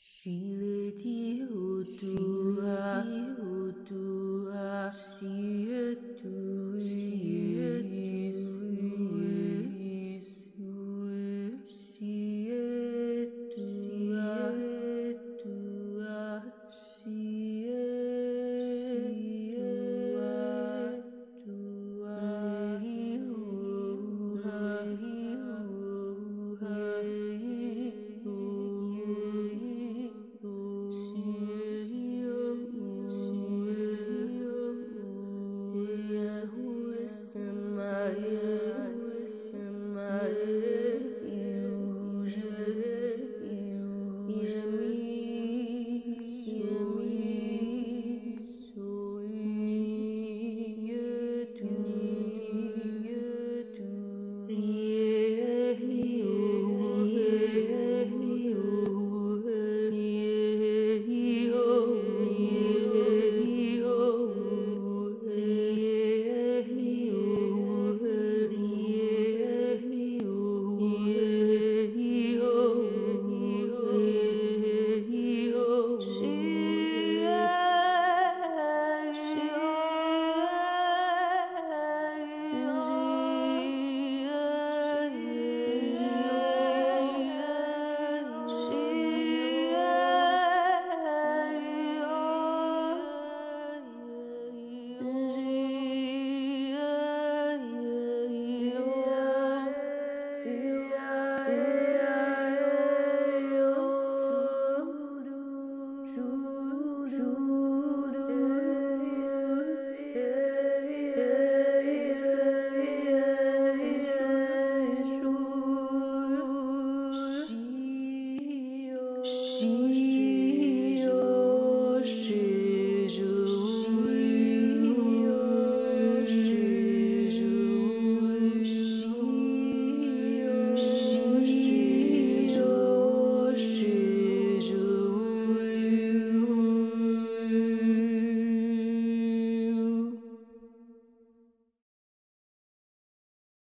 Shileti Utua, Utua, Shietu, She